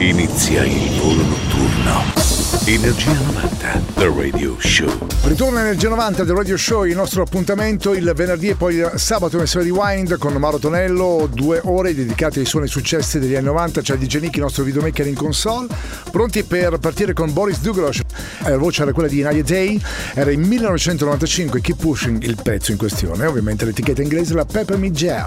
Inizia il volo notturno. Energia 90. The Radio Show. Ritorna Energia 90 del Radio Show, il nostro appuntamento il venerdì e poi il sabato in di Rewind con Mauro Tonello, due ore dedicate ai suoni successi degli anni 90, c'è DJ Nick, il nostro videomaker in console, pronti per partire con Boris Douglas. La voce era quella di Nadia Day, era in 1995, Keep Pushing il pezzo in questione, ovviamente l'etichetta inglese la Peppermint Jam.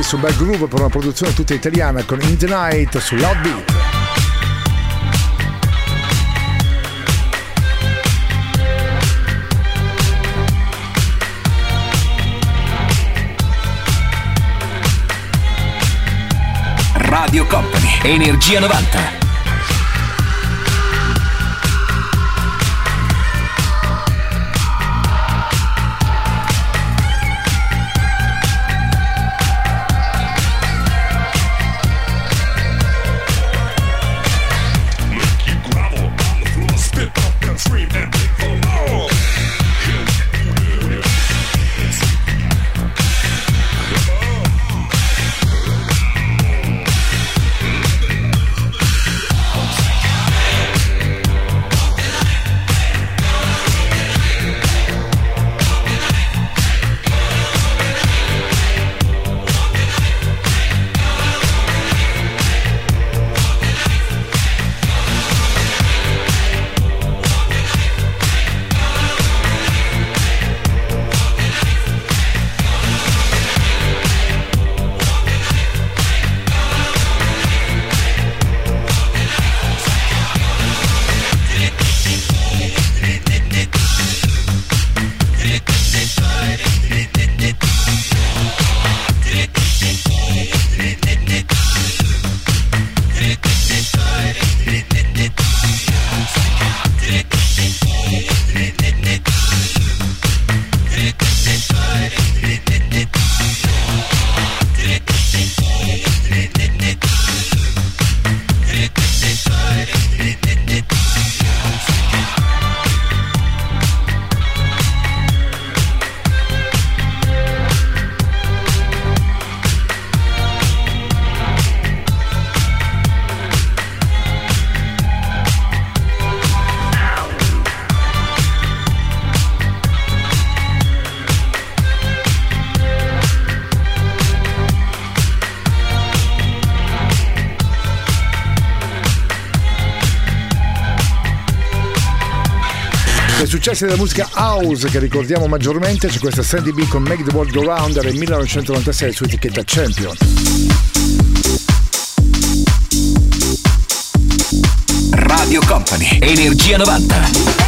Boy su Bad Groove per una produzione tutta italiana con In the Night su Loud Beat. Radio Company, Energia 90. Successi della musica house che ricordiamo maggiormente c'è questa Sandy B con Make the World Go Round del 1996 su etichetta Champion. Radio Company, Energia 90.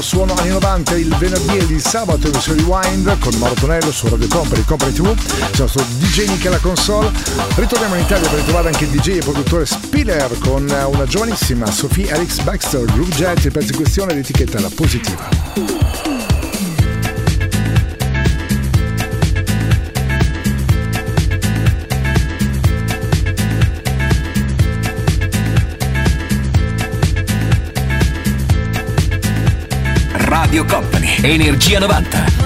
Suono anni 90 il venerdì e il sabato in versione Rewind con Mauro Tonello su Radio Company, Company TV, c'è il nostro DJ Nick alla console. Ritorniamo in Italia per ritrovare anche il DJ e produttore Spiller con una giovanissima Sophie Alex Baxter, Groove Jet, il pezzo in questione l'etichetta La Positiva. Energia 90.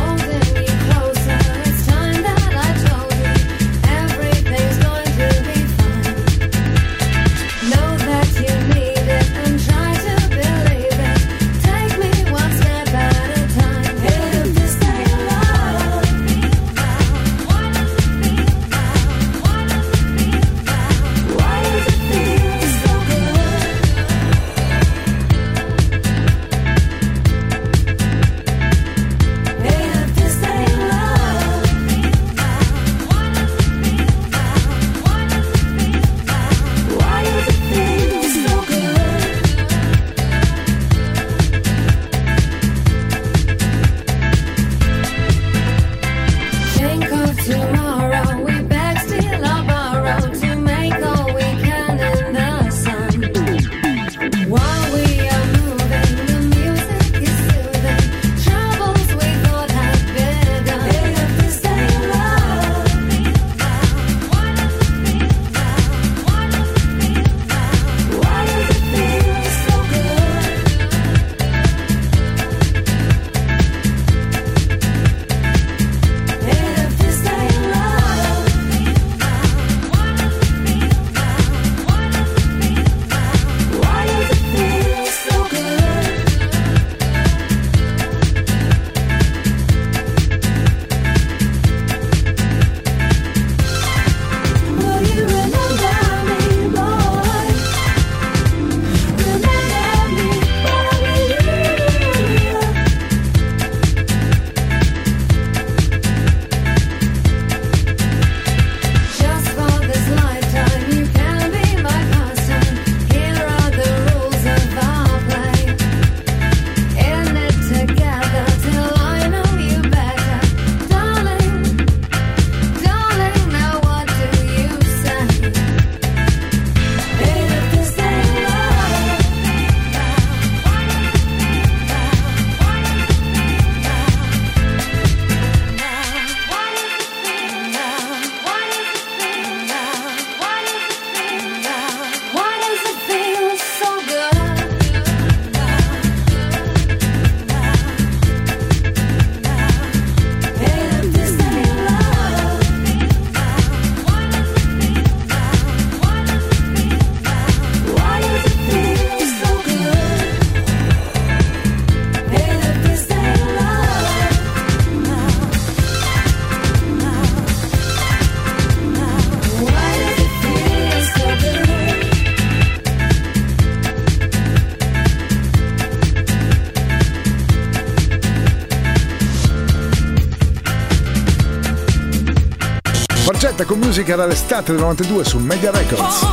Margetta con musica era l'estate del 92 su Media Records.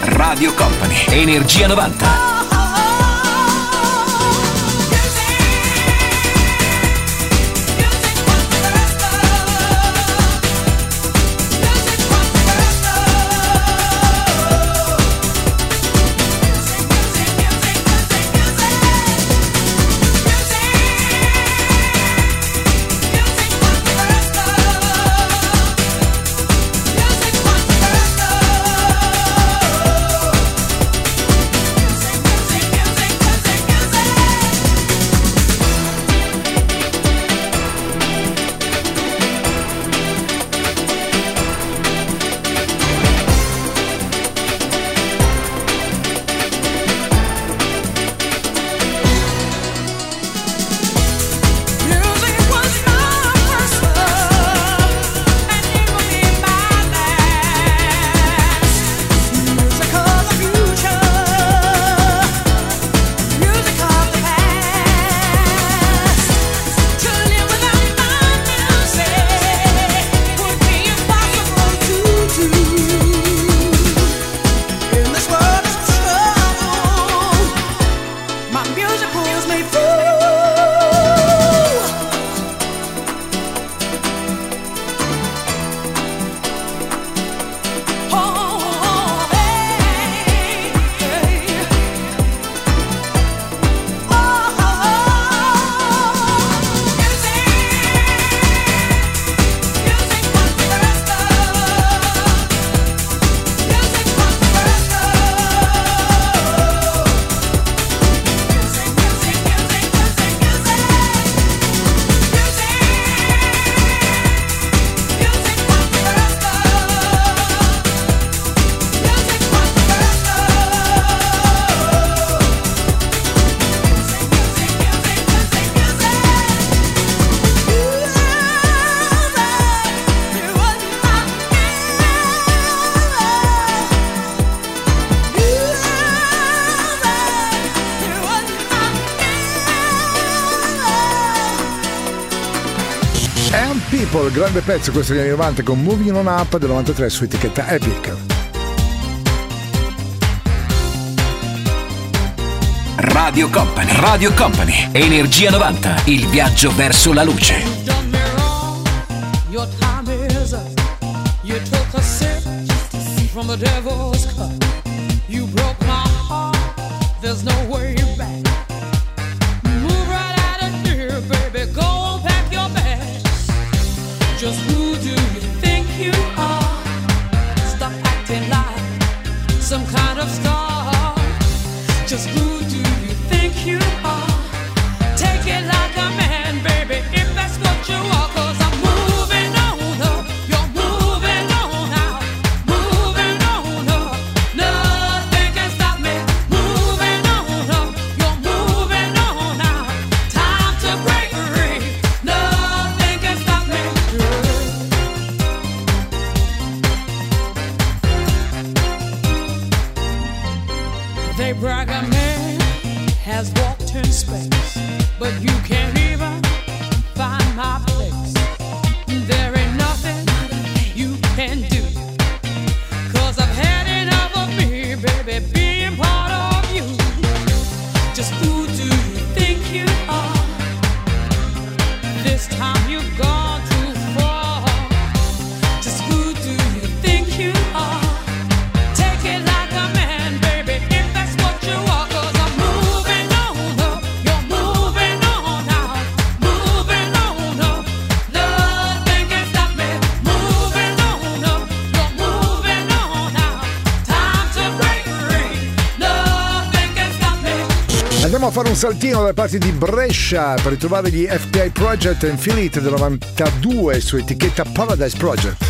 Radio Company, Energia 90. Grande pezzo questo degli anni 90 con Moving On Up del 93 su etichetta Epic. Radio Company, Radio Company, Energia 90, il viaggio verso la luce. From the devil's saltino da parte di Brescia per ritrovare gli FPI Project It del 92 su etichetta Paradise Project.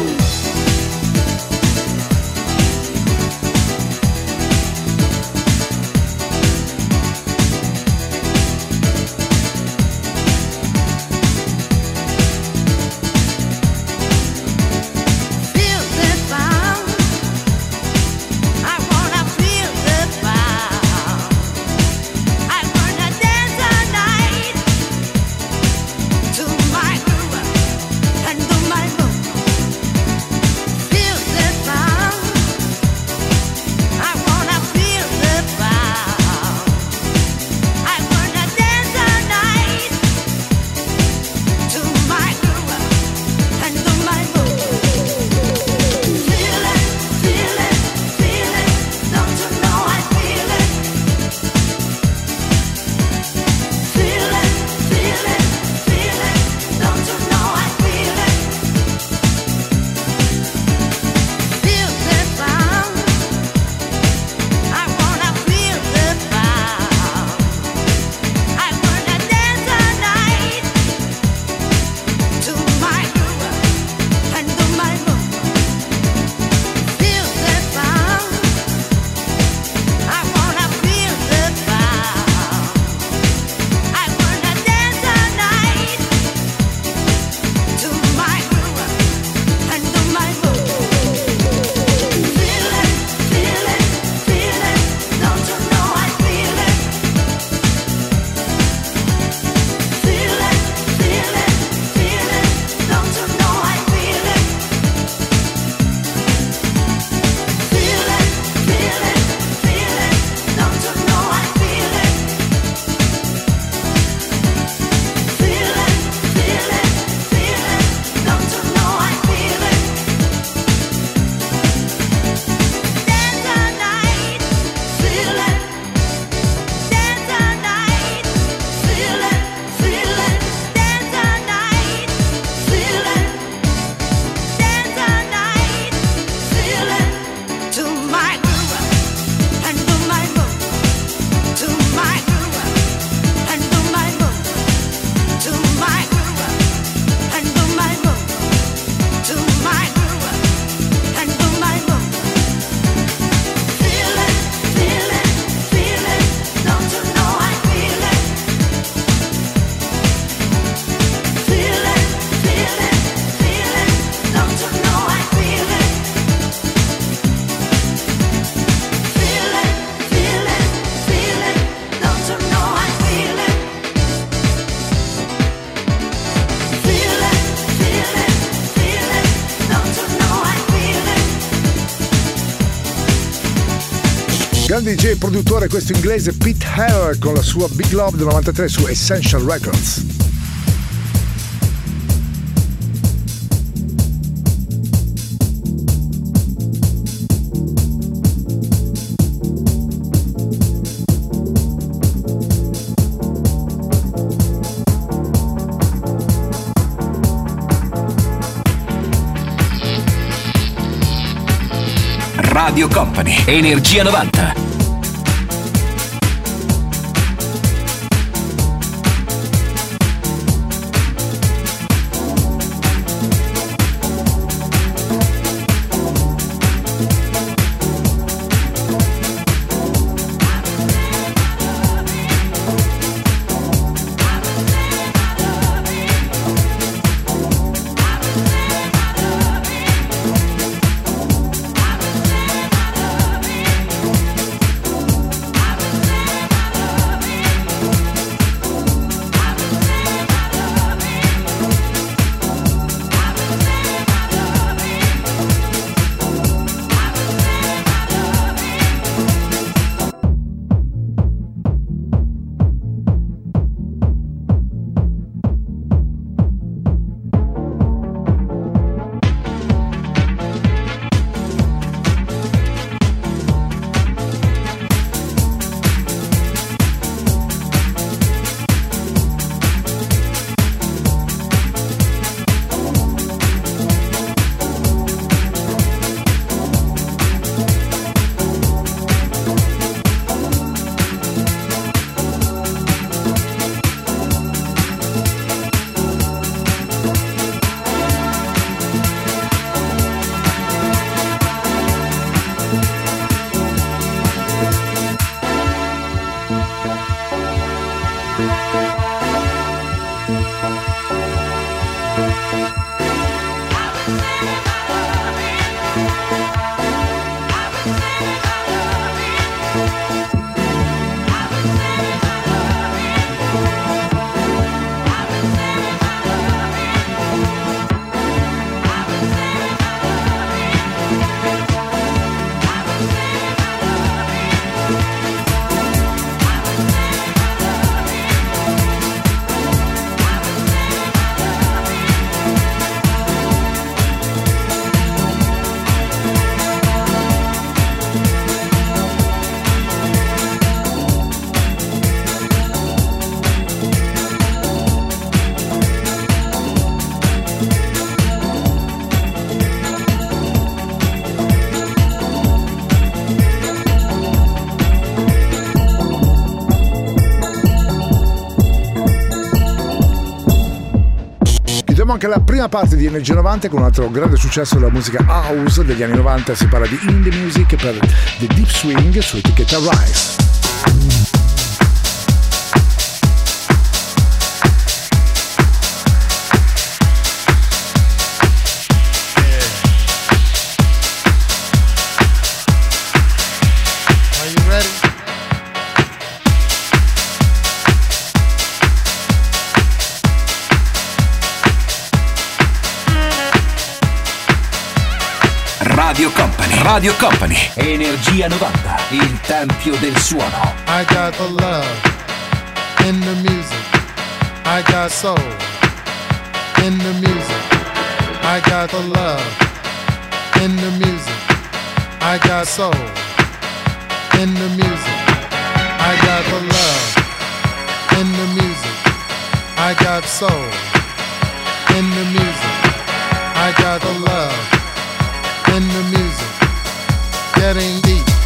Grande DJ produttore questo inglese Pete Hell con la sua Big Love del 93 su Essential Records. Radio Company, Energia 90. Chiudiamo anche la prima parte di Energia 90 con un altro grande successo della musica house degli anni 90. Si parla di indie music per The Deep Swing su etichetta Rise. Radio Company, Energia 90, il tempio del suono. I got the love in the music. I got soul in the music. I got the love in the music. I got soul in the music. I got the love in the music. I got soul in the music. I got the love in the music. Getting deep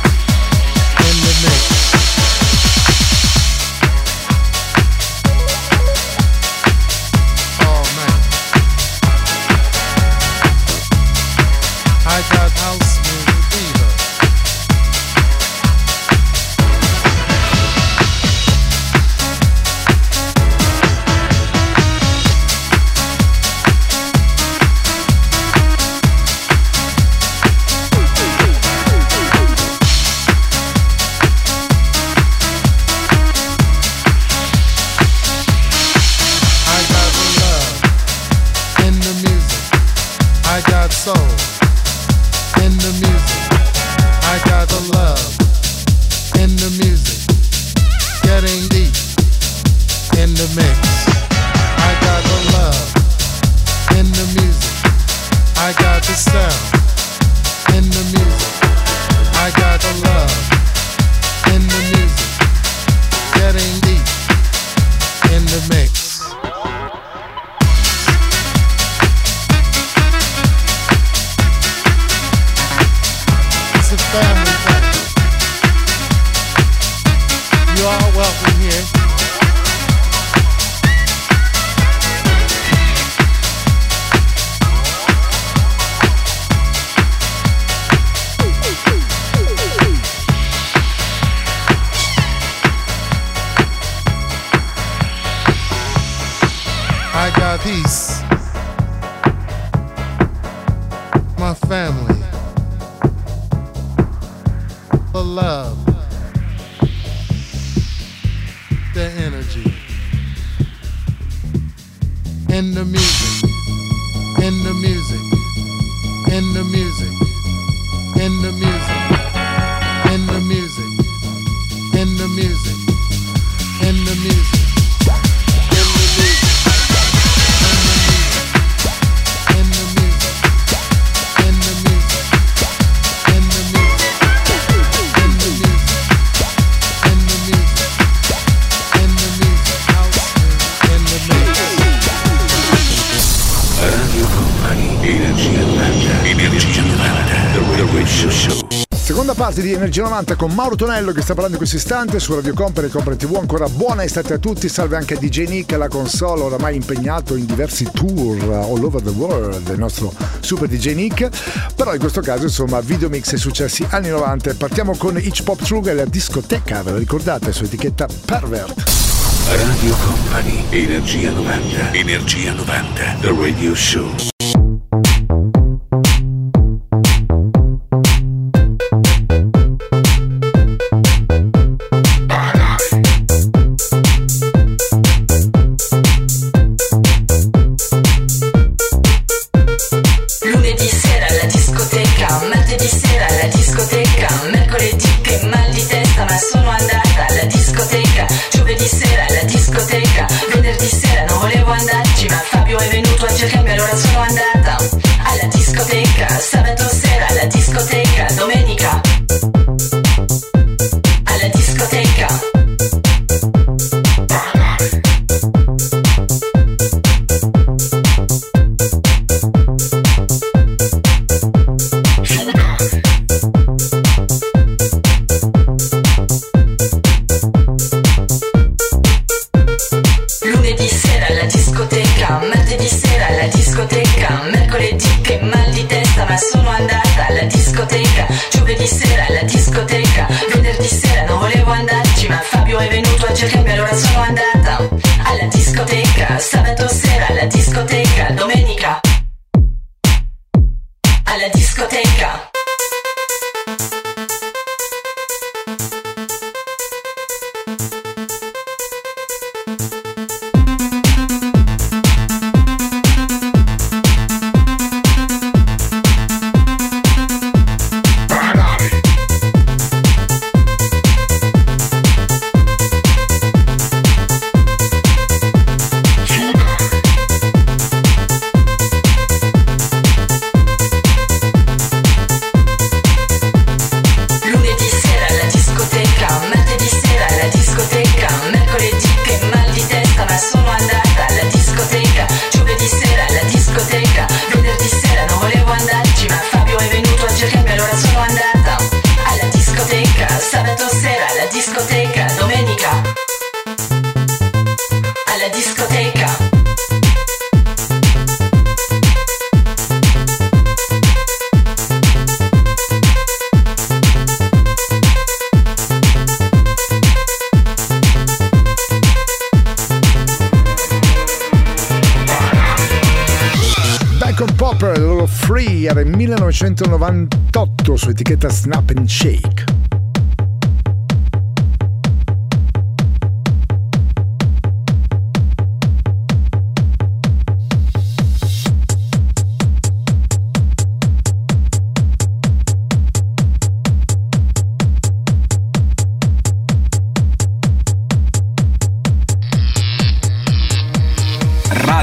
Seconda parte di Energia 90 con Mauro Tonello che sta parlando in questo istante su Radio Company e Company TV. Ancora buona estate a tutti, salve anche a DJ Nick, la console oramai impegnato in diversi tour all over the world, il nostro super DJ Nick. Però in questo caso insomma video mix e successi anni 90. Partiamo con Hitch Pop Trug e la discoteca, ve la ricordate, su etichetta Pervert. Radio Company, Energia 90, Energia 90, The Radio Show.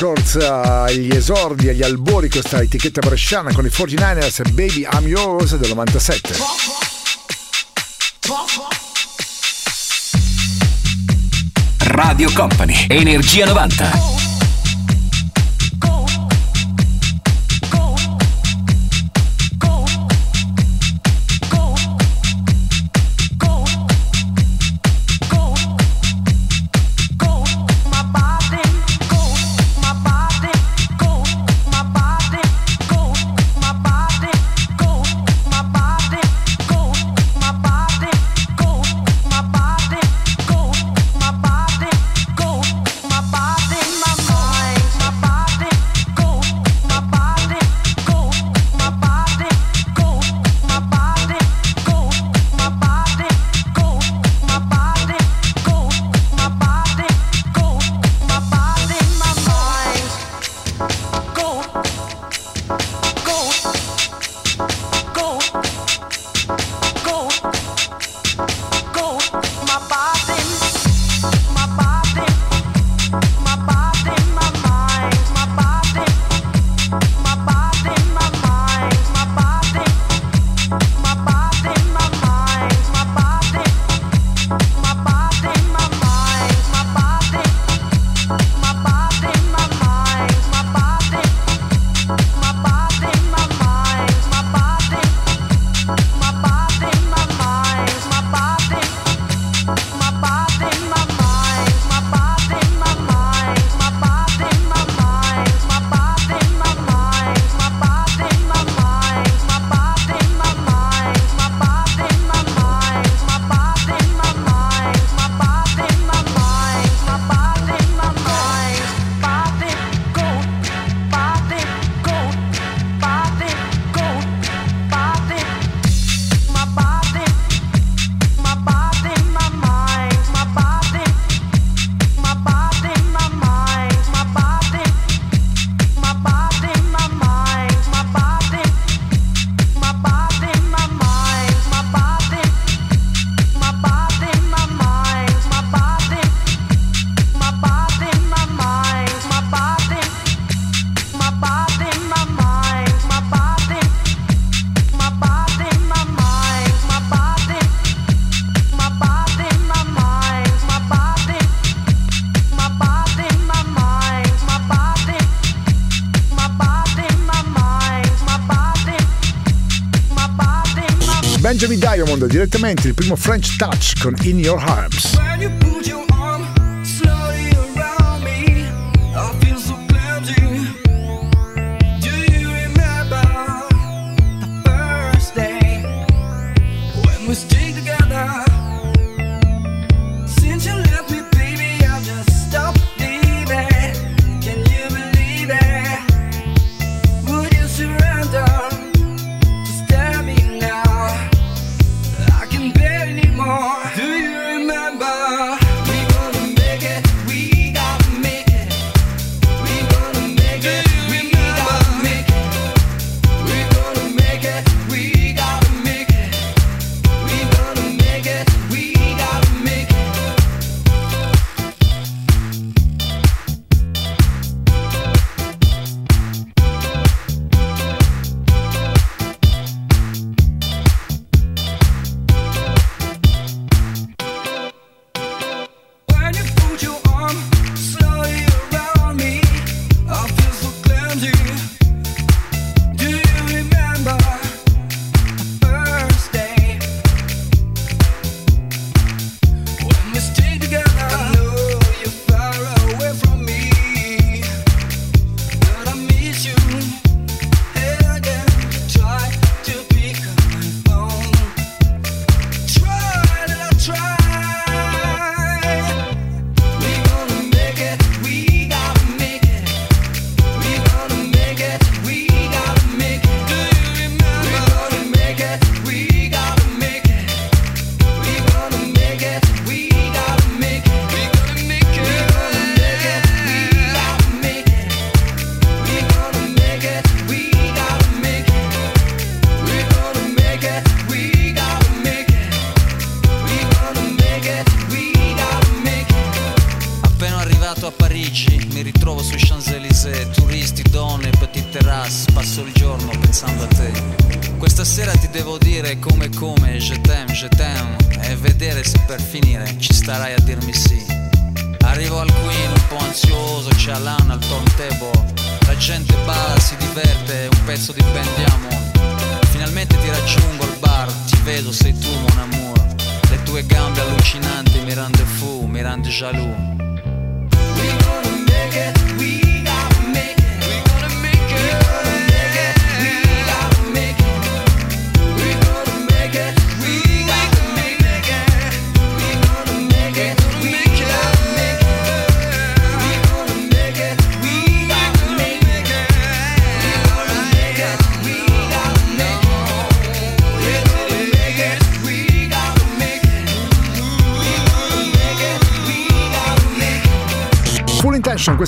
Records, agli esordi, agli albori, questa etichetta bresciana con i 49ers Baby I'm Yours del 97. Radio Company, Energia 90. Diamond direttamente il primo French Touch con In Your Arms.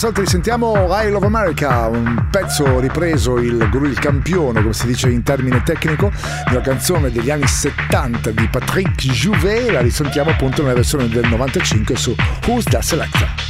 Quest'altro risentiamo I Love America, un pezzo ripreso il guru il campione, come si dice in termine tecnico, di una canzone degli anni 70 di Patrick Jouvet, la risentiamo appunto nella versione del 95 su Who's That Selector.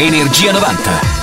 Energia 90.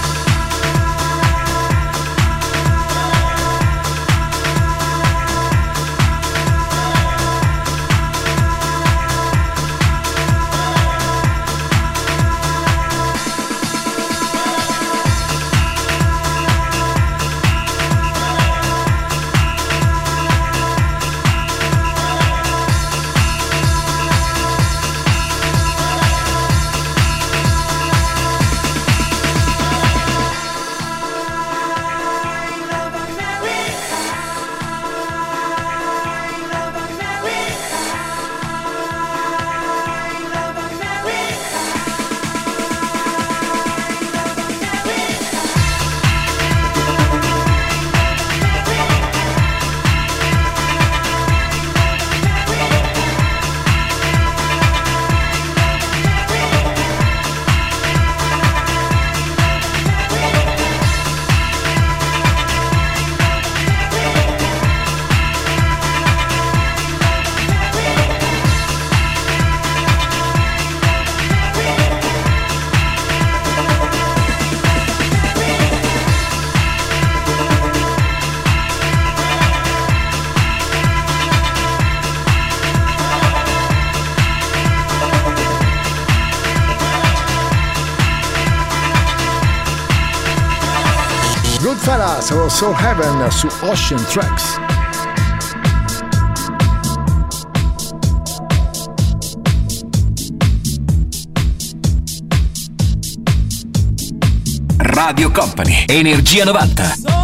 Soul Heaven su Ocean Tracks. Radio Company, Energia 90.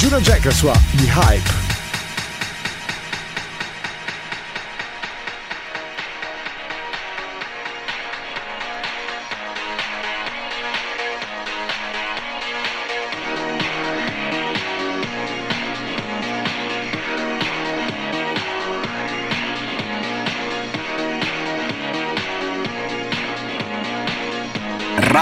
Juno Jack la sua The Hype.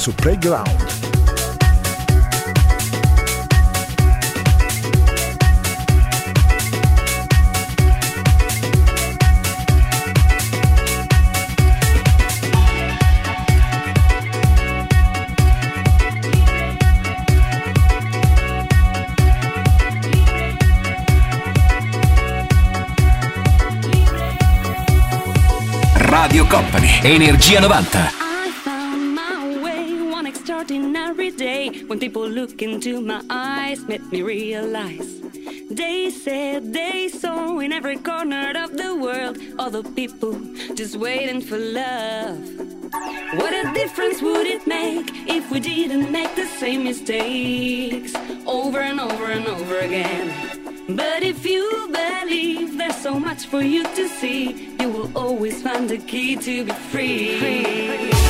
Su Playground. Radio Company. Energia 90. Look into my eyes made me realize they said they saw in every corner of the world the people just waiting for love. What a difference would it make if we didn't make the same mistakes over and over and over again? But if you believe there's so much for you to see, you will always find the key to be free. oggi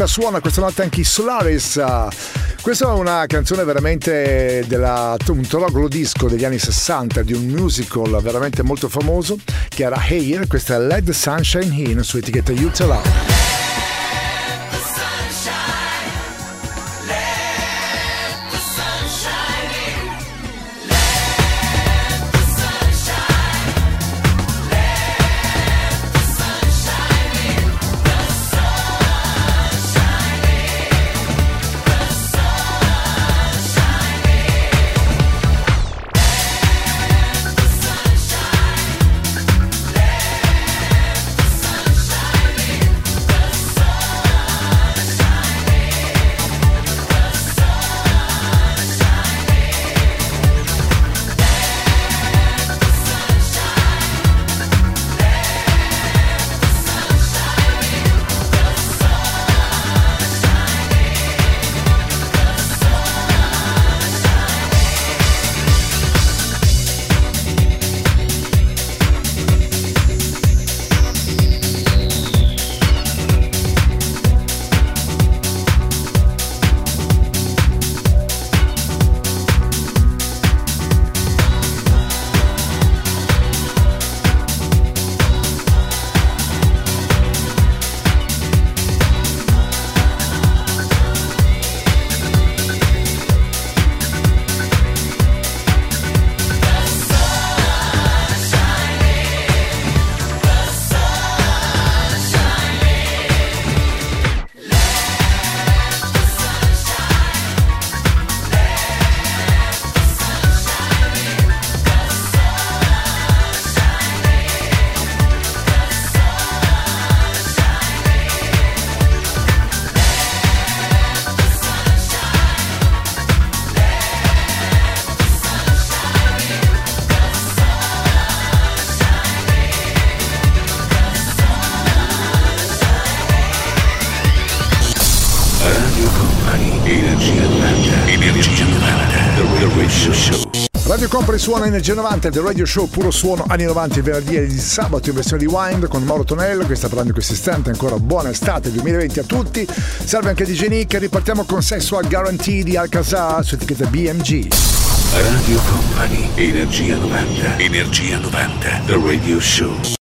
diretta suona questa notte anche i Solaris. Questa è una canzone veramente della, un troglo disco degli anni 60 di un musical veramente molto famoso che era Hair, questa è Led Sunshine In su etichetta Utah Radio Show. Radio Compri suona in G90, The Radio Show puro suono anni 90, venerdì e il sabato in versione di Wind con Mauro Tonello che sta parlando in questo istante, ancora buona estate 2020 a tutti, salve anche DJ Nick, ripartiamo con Sexual Guarantee di Alcazar su etichetta BMG. Radio Company, Energia 90, Energia 90, The Radio Show.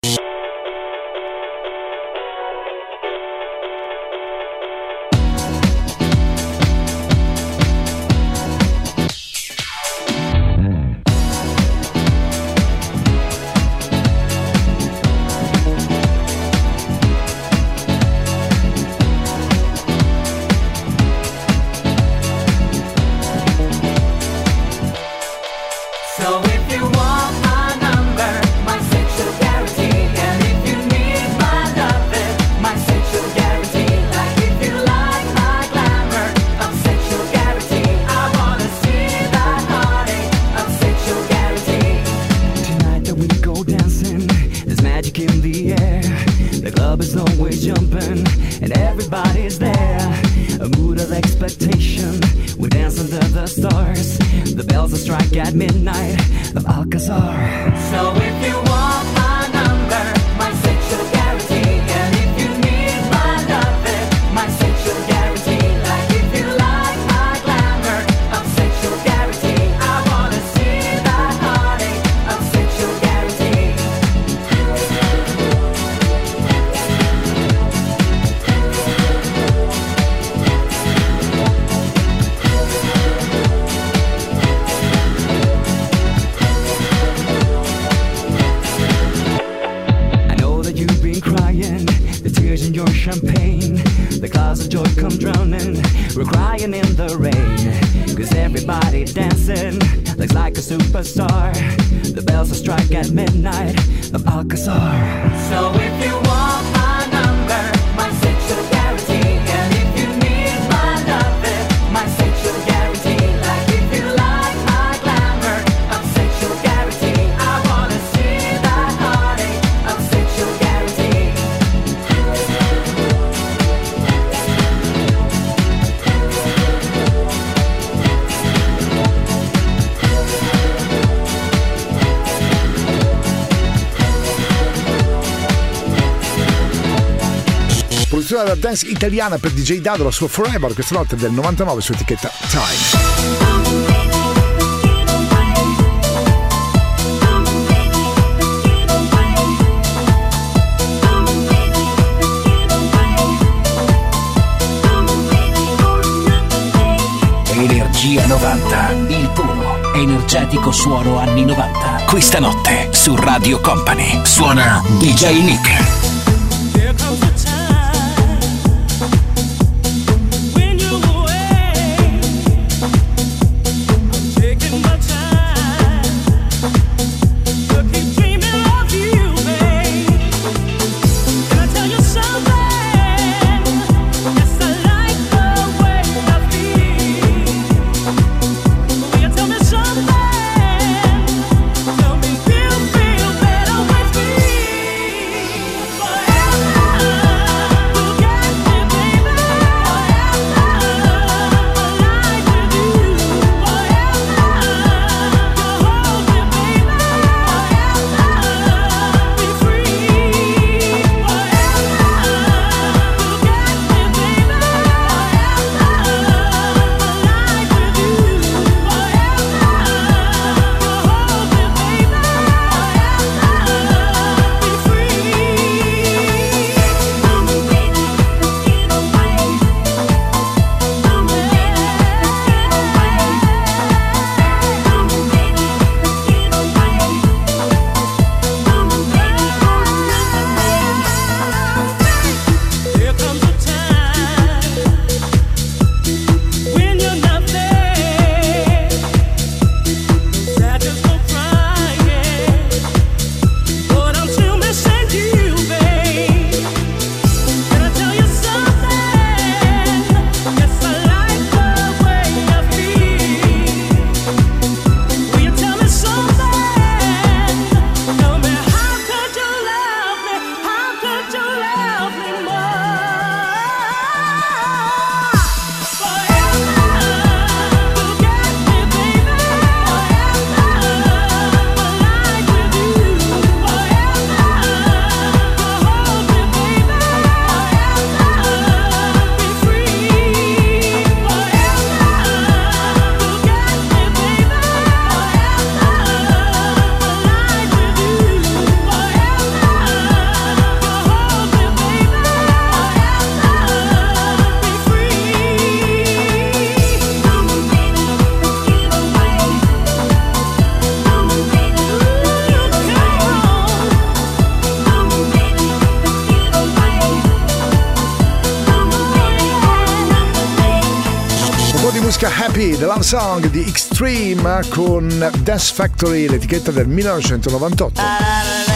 dance italiana per DJ Dado, la sua Forever, questa notte del 99 su etichetta Time. Energia 90, il puro, energetico suono anni 90. Questa notte su Radio Company suona DJ Nick. Song di Extreme con Dance Factory, l'etichetta del 1998.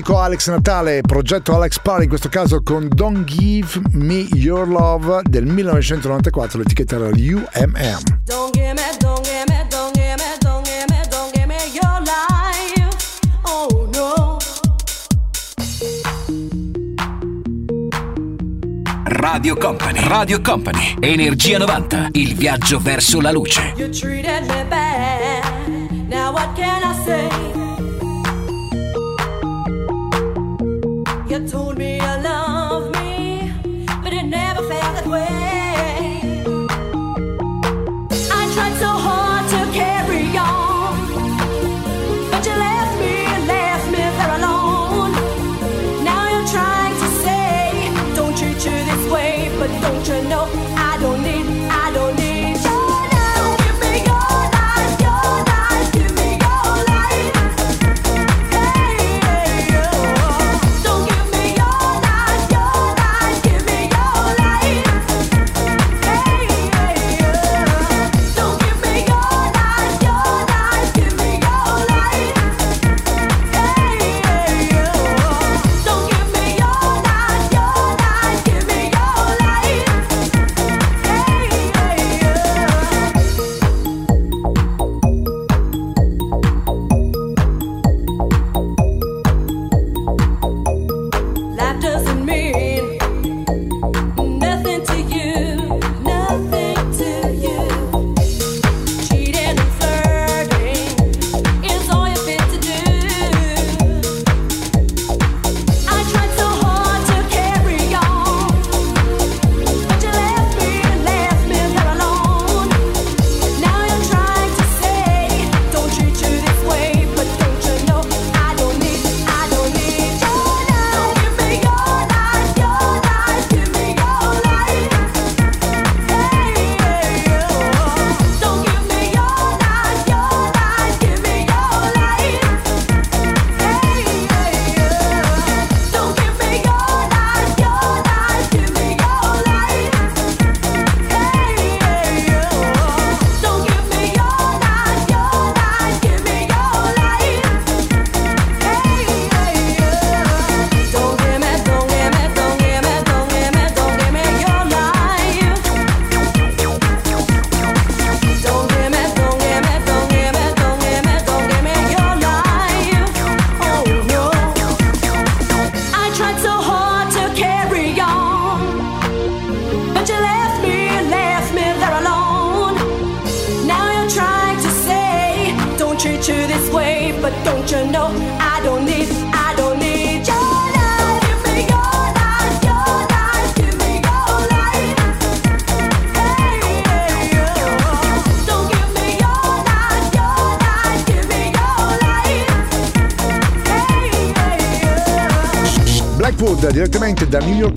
amico Alex Natale, progetto Alex Parr, in questo caso con Don't Give Me Your Love del 1994, l'etichetta era UMM. Radio Company, Radio Company, Energia 90, il viaggio verso la luce.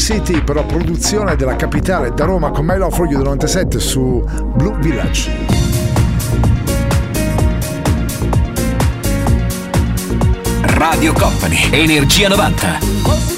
City per la produzione della capitale da Roma con My Love for You 97 su Blue Village. Radio Company, Energia 90.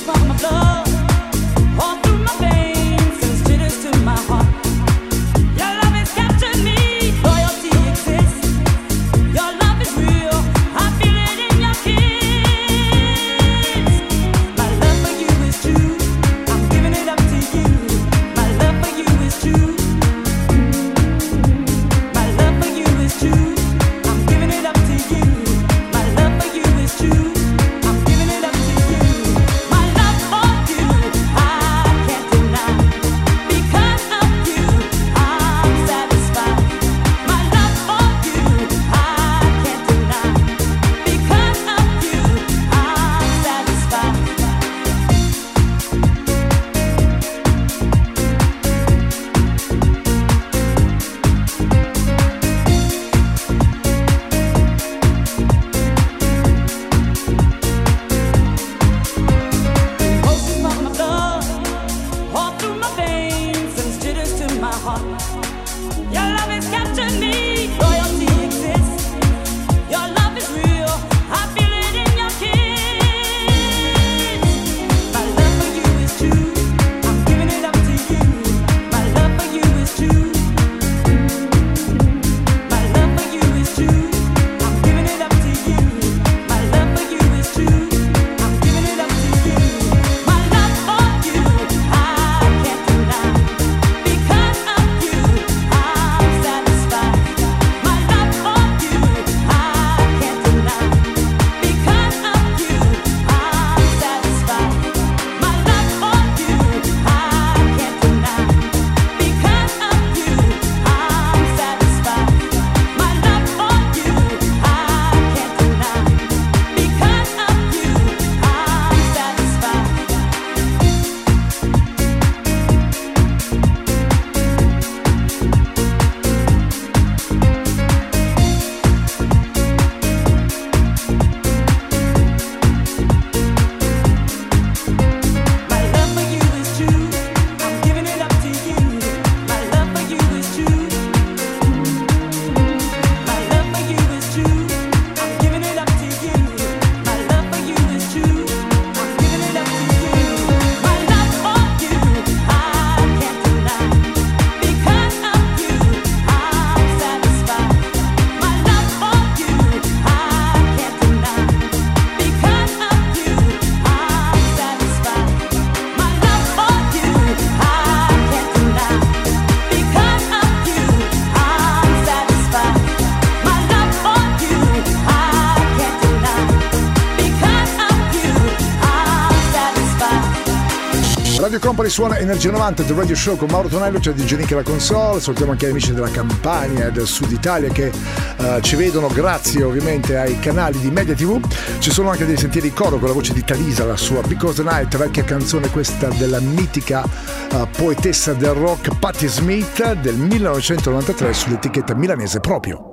Radio Company suona Energia 90 del Radio Show con Mauro Tonello, c'è DJ Nick la console, salutiamo anche gli amici della Campania e del Sud Italia che uh, ci vedono grazie ovviamente ai canali di Media TV. Ci sono anche dei sentieri coro con la voce di Talisa, la sua Because the Night, vecchia canzone questa della mitica uh, poetessa del rock Patti Smith del 1993 sull'etichetta milanese proprio.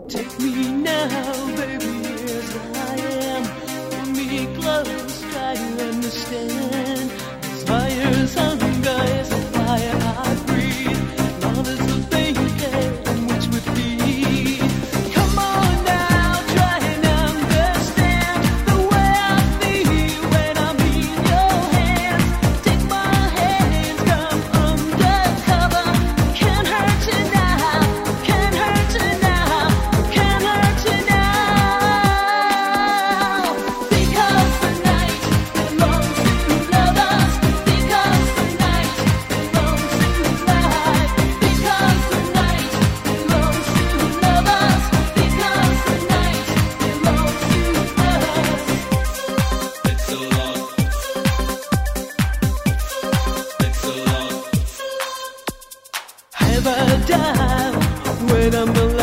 I'm alone.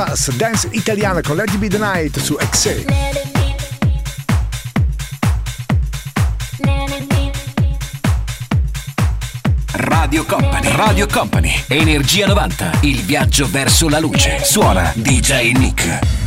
Lucas, dance italiana con Let It Be The Night su XE. Radio Company, Radio Company, Energia 90, il viaggio verso la luce. Suona DJ Nick.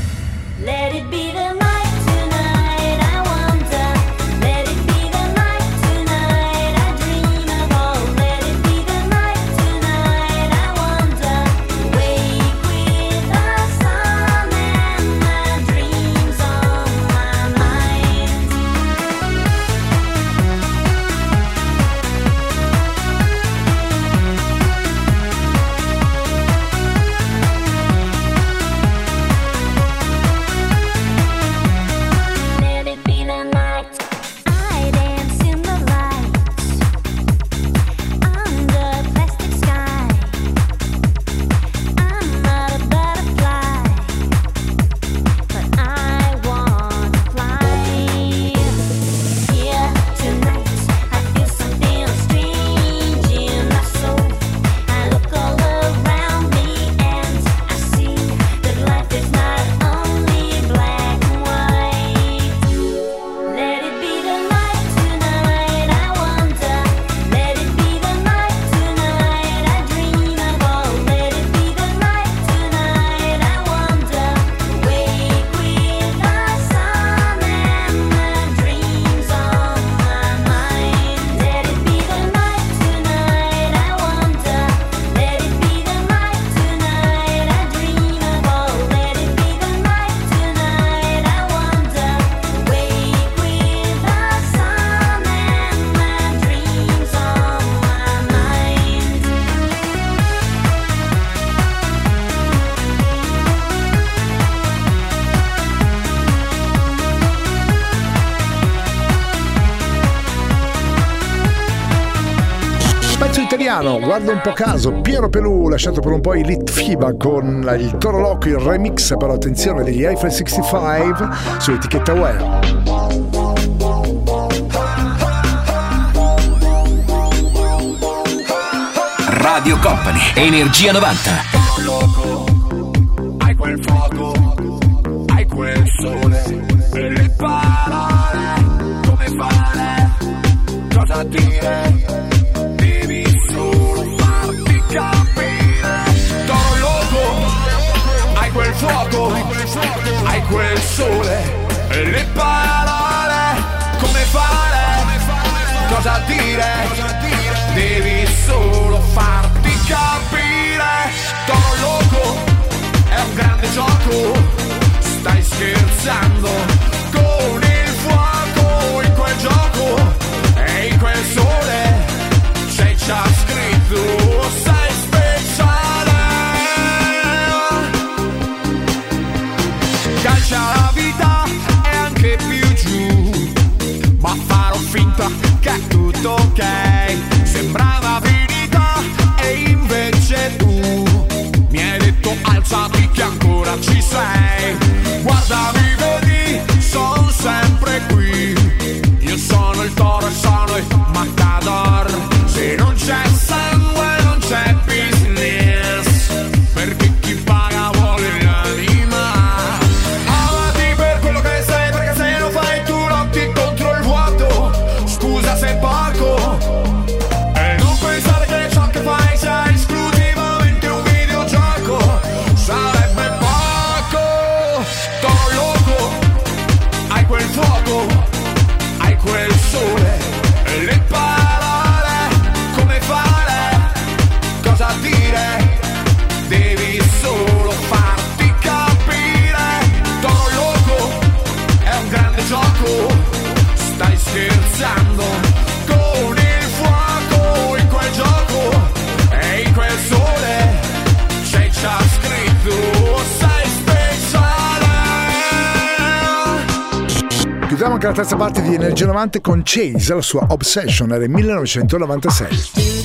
italiano, guarda un po' caso, Piero Pelù lasciato per un po' i Litfiba con il Toro Loco, il remix per attenzione degli iPhone 65 su etichetta Well. Radio Company, Energia 90. Loco, hai quel fuoco, hai quel sole, per le parole, come fare, cosa dire? fuoco, hai quel sole e le parole come fare, cosa dire, devi solo farti capire. Toro loco, è un grande gioco, stai scherzando con il fuoco. In quel gioco e in quel sole. C'è già scritto. detto ok, sembrava verità e invece tu mi hai detto alzati che ancora ci sei. anche la terza parte di Energia 90 con Chase, la sua Obsession, era 1996.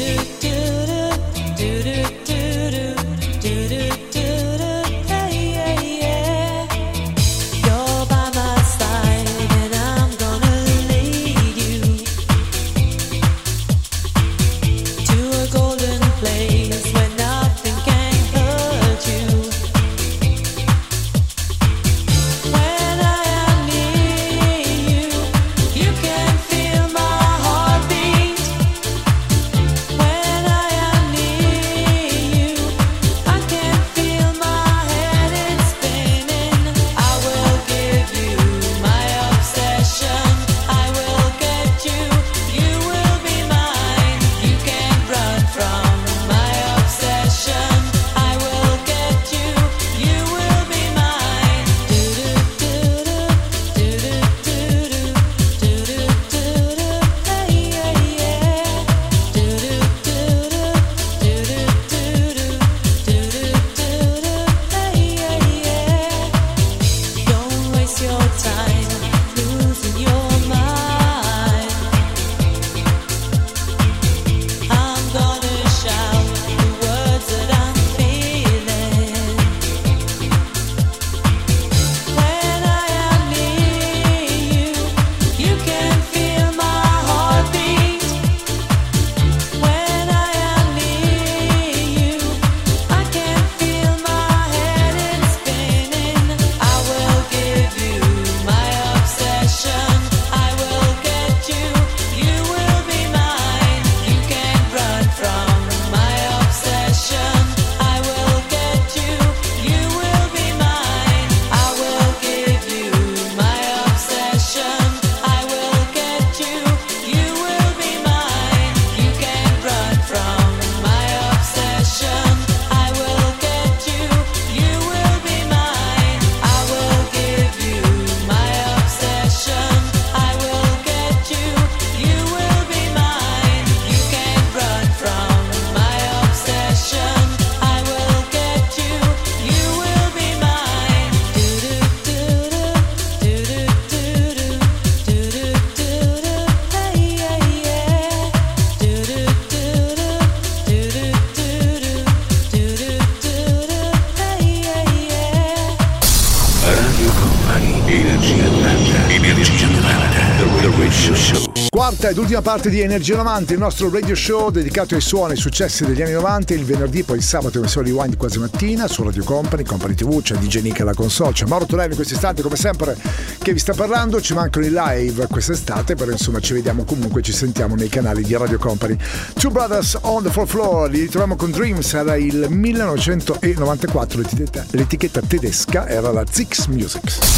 quarta ed ultima parte di Energia 90, il nostro radio show dedicato ai suoni e ai successi degli anni 90, il venerdì, poi il sabato in di Wind quasi mattina, su Radio Company, Company TV, c'è DJ Nick alla console, c'è Mauro Torello in questo istante come sempre che vi sta parlando, ci mancano i live quest'estate, però insomma ci vediamo comunque, ci sentiamo nei canali di Radio Company. Two Brothers on the Four Floor, li ritroviamo con Dreams, era il 1994, l'etichetta tedesca era la Zix Music.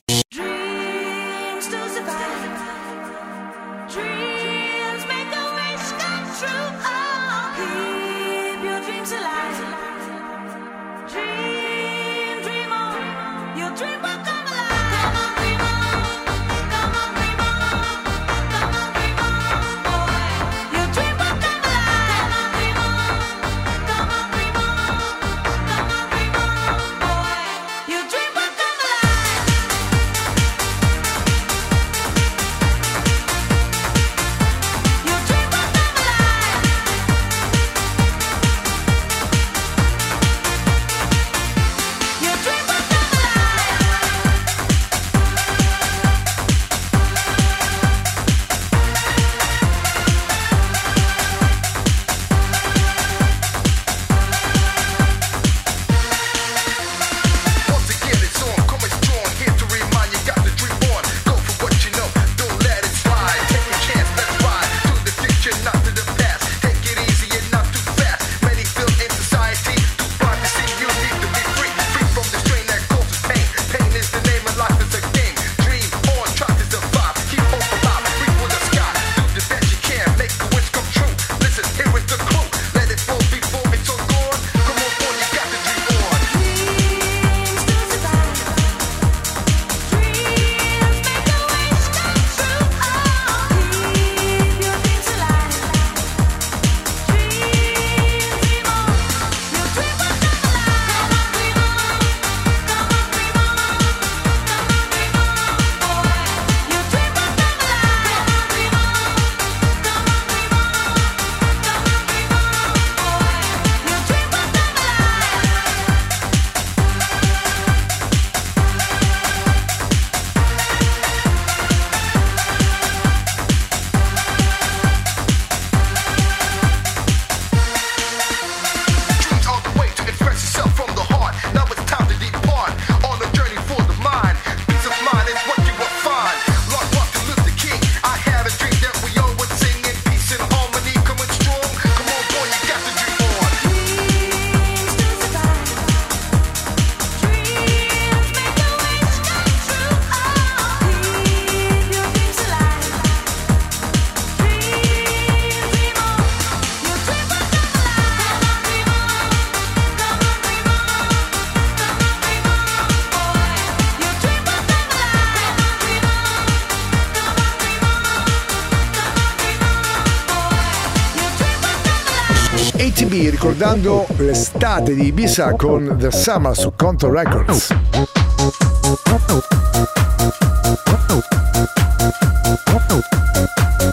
ricordando l'estate di Ibiza con The Summer su Conto Records.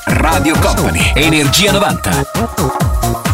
Radio Company, Energia 90.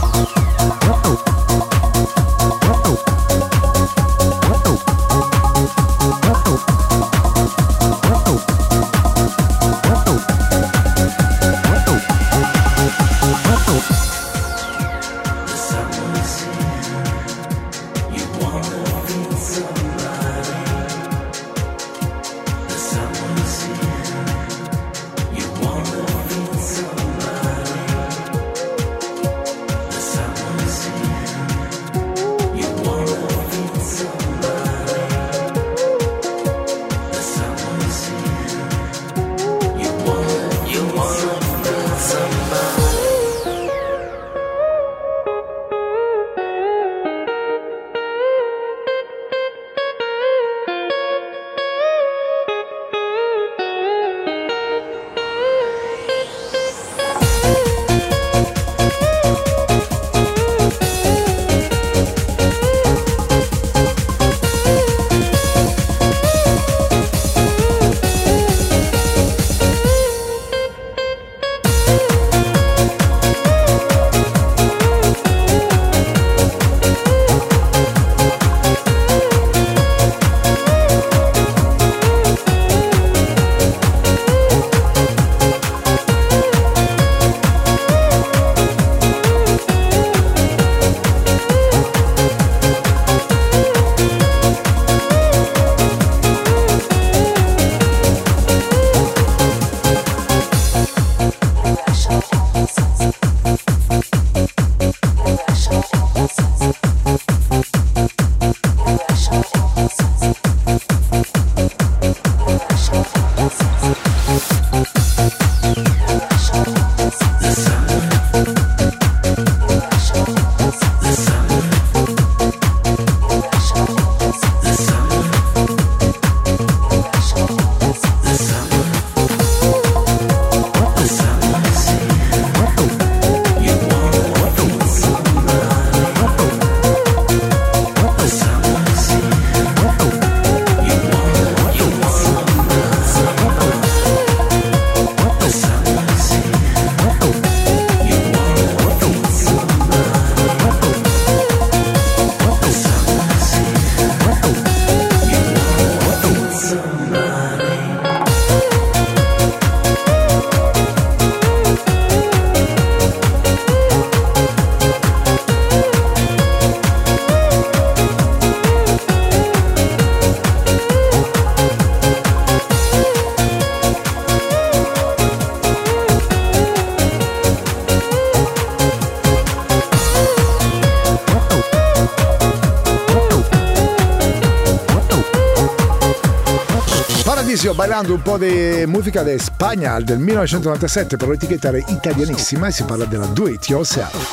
Fabrizio ballando un po' di musica di de Spagna del 1997 per l'etichetta italianissima e si parla della Do It Yourself.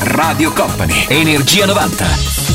Radio Company, Energia 90.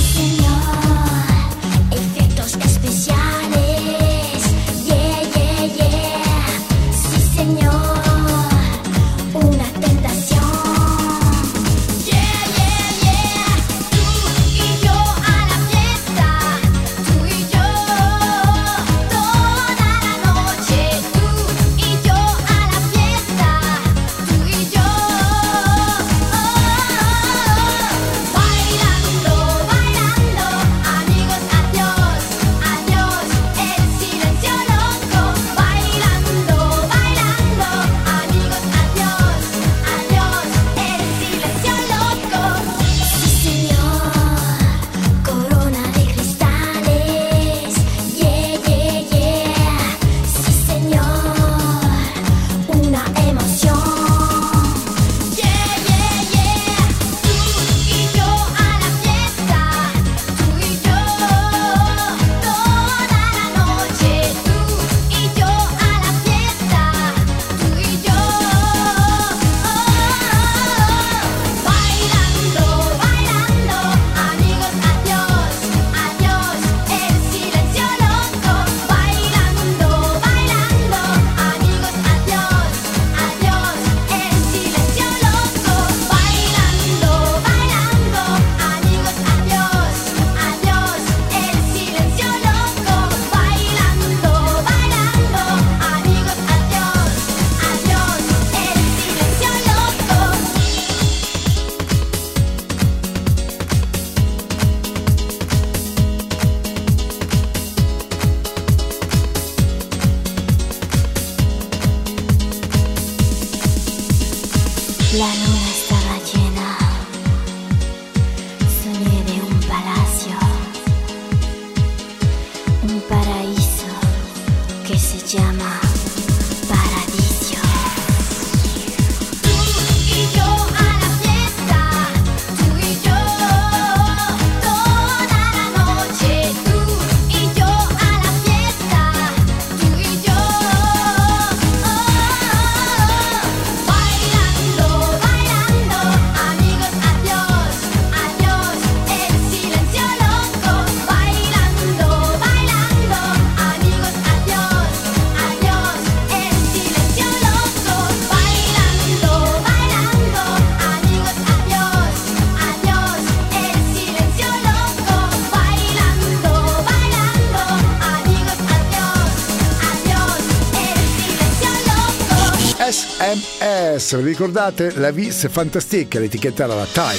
se lo ricordate, la Vis Fantastique, l'etichetta era la Time.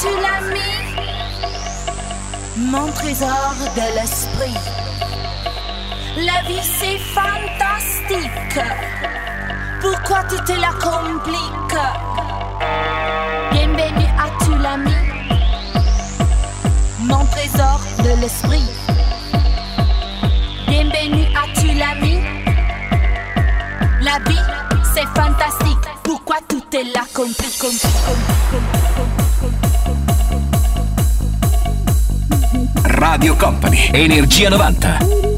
tu l'as mis, mon trésor de l'esprit. La vie c'est fantastique, pourquoi tu te la compliques? Bienvenue à tu l'as mis, mon trésor de l'esprit. te la compri, compri, compri. Radio Company, Energia 90.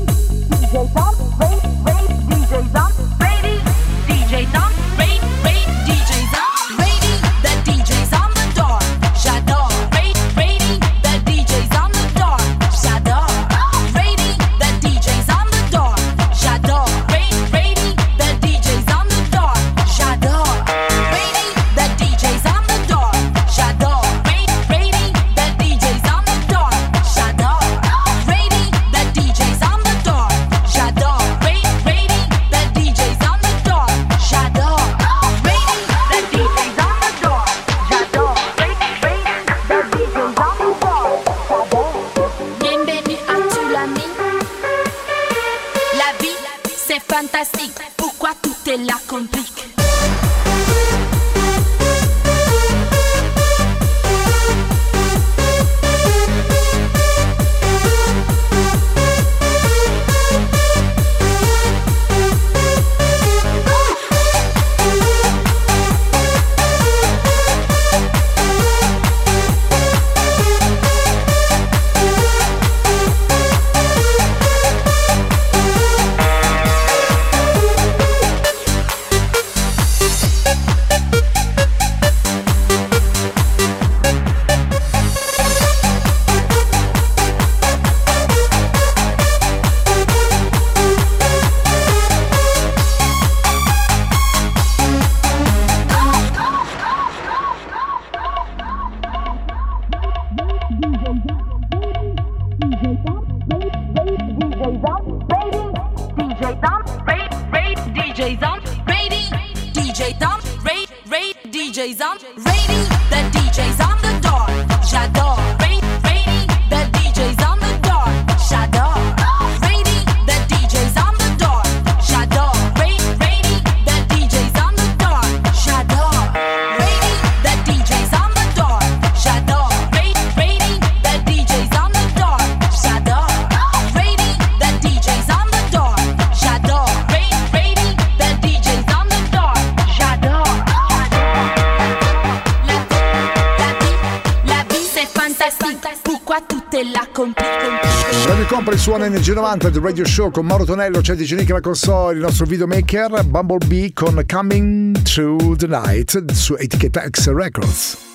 suona Energy 90 del Radio Show con Mauro Tonello, c'è DJ Nick la console, il nostro videomaker Bumblebee con Coming Through the Night su etichetta X Records.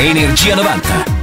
Energia 90.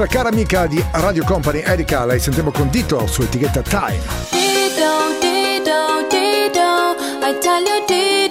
nostra cara amica di Radio Company, Erika, la sentiamo con dito su etichetta Time. Dito, dito, dito, I tell you dito.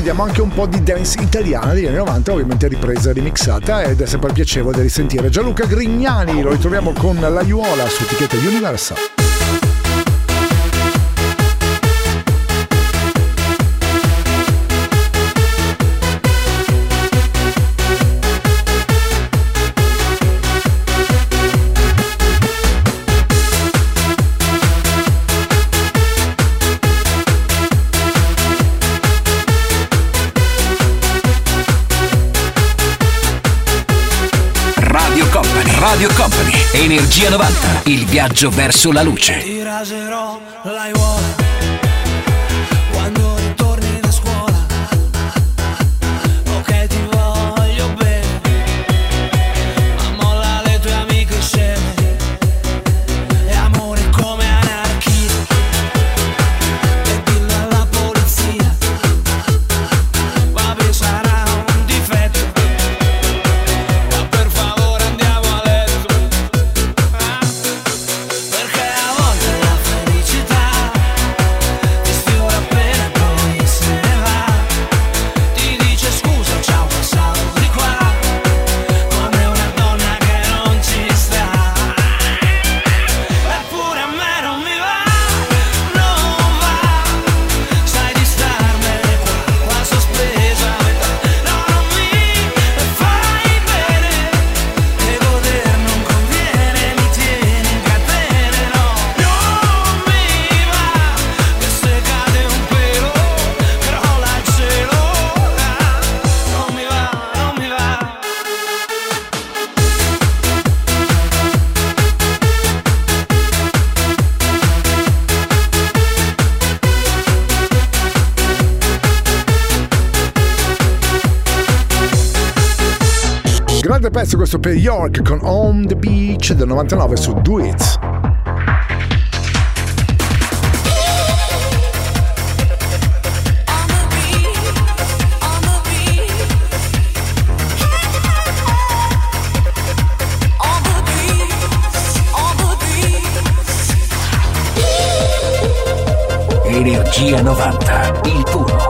Affidiamo anche un po' di dance italiana degli anni 90, ovviamente ripresa e remixata ed è sempre piacevole risentire. Gianluca Grignani, lo ritroviamo con l'aiuola su etichetta Universal. Radio Company, Radio Company, Energia 90, il viaggio verso la luce. Ti raserò l'aiuola questo per York con On the Beach del 99 su Do It. Energia 90, il puro,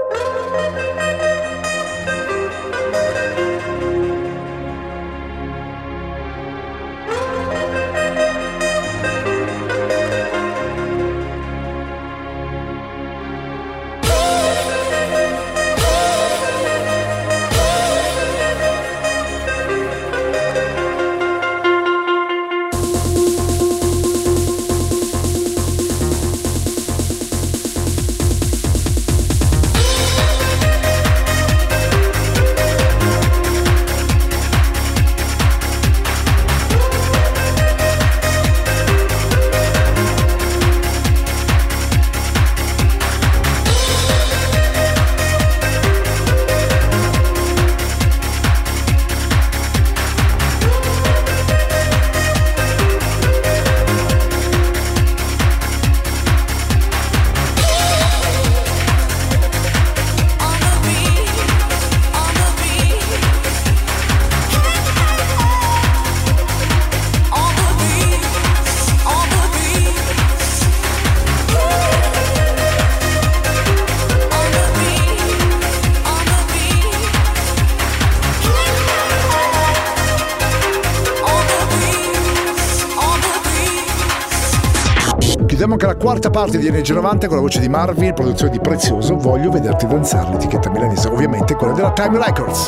Chiudiamo anche la quarta parte di Energia 90 con la voce di Marvin, produzione di Prezioso. Voglio vederti danzare, l'etichetta milanese, ovviamente quella della Time Records.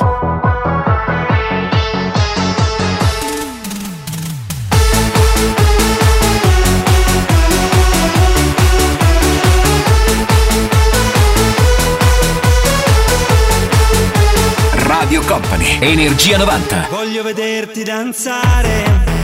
Radio Company, Energia 90. Voglio vederti danzare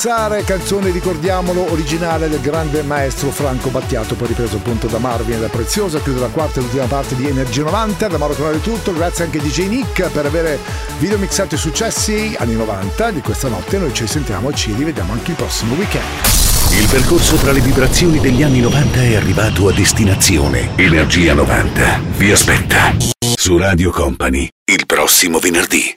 danzare, canzone ricordiamolo originale del grande maestro Franco Battiato, poi ripreso appunto da Marvin e da Preziosa, chiude la quarta e ultima parte di Energia 90, da Mauro Tonale è tutto, grazie anche a DJ Nick per aver videomixato i successi anni 90 di questa notte, noi ci sentiamo e ci rivediamo anche il prossimo weekend. Il percorso tra le vibrazioni degli anni 90 è arrivato a destinazione. Energia 90 vi aspetta su Radio Company il prossimo venerdì.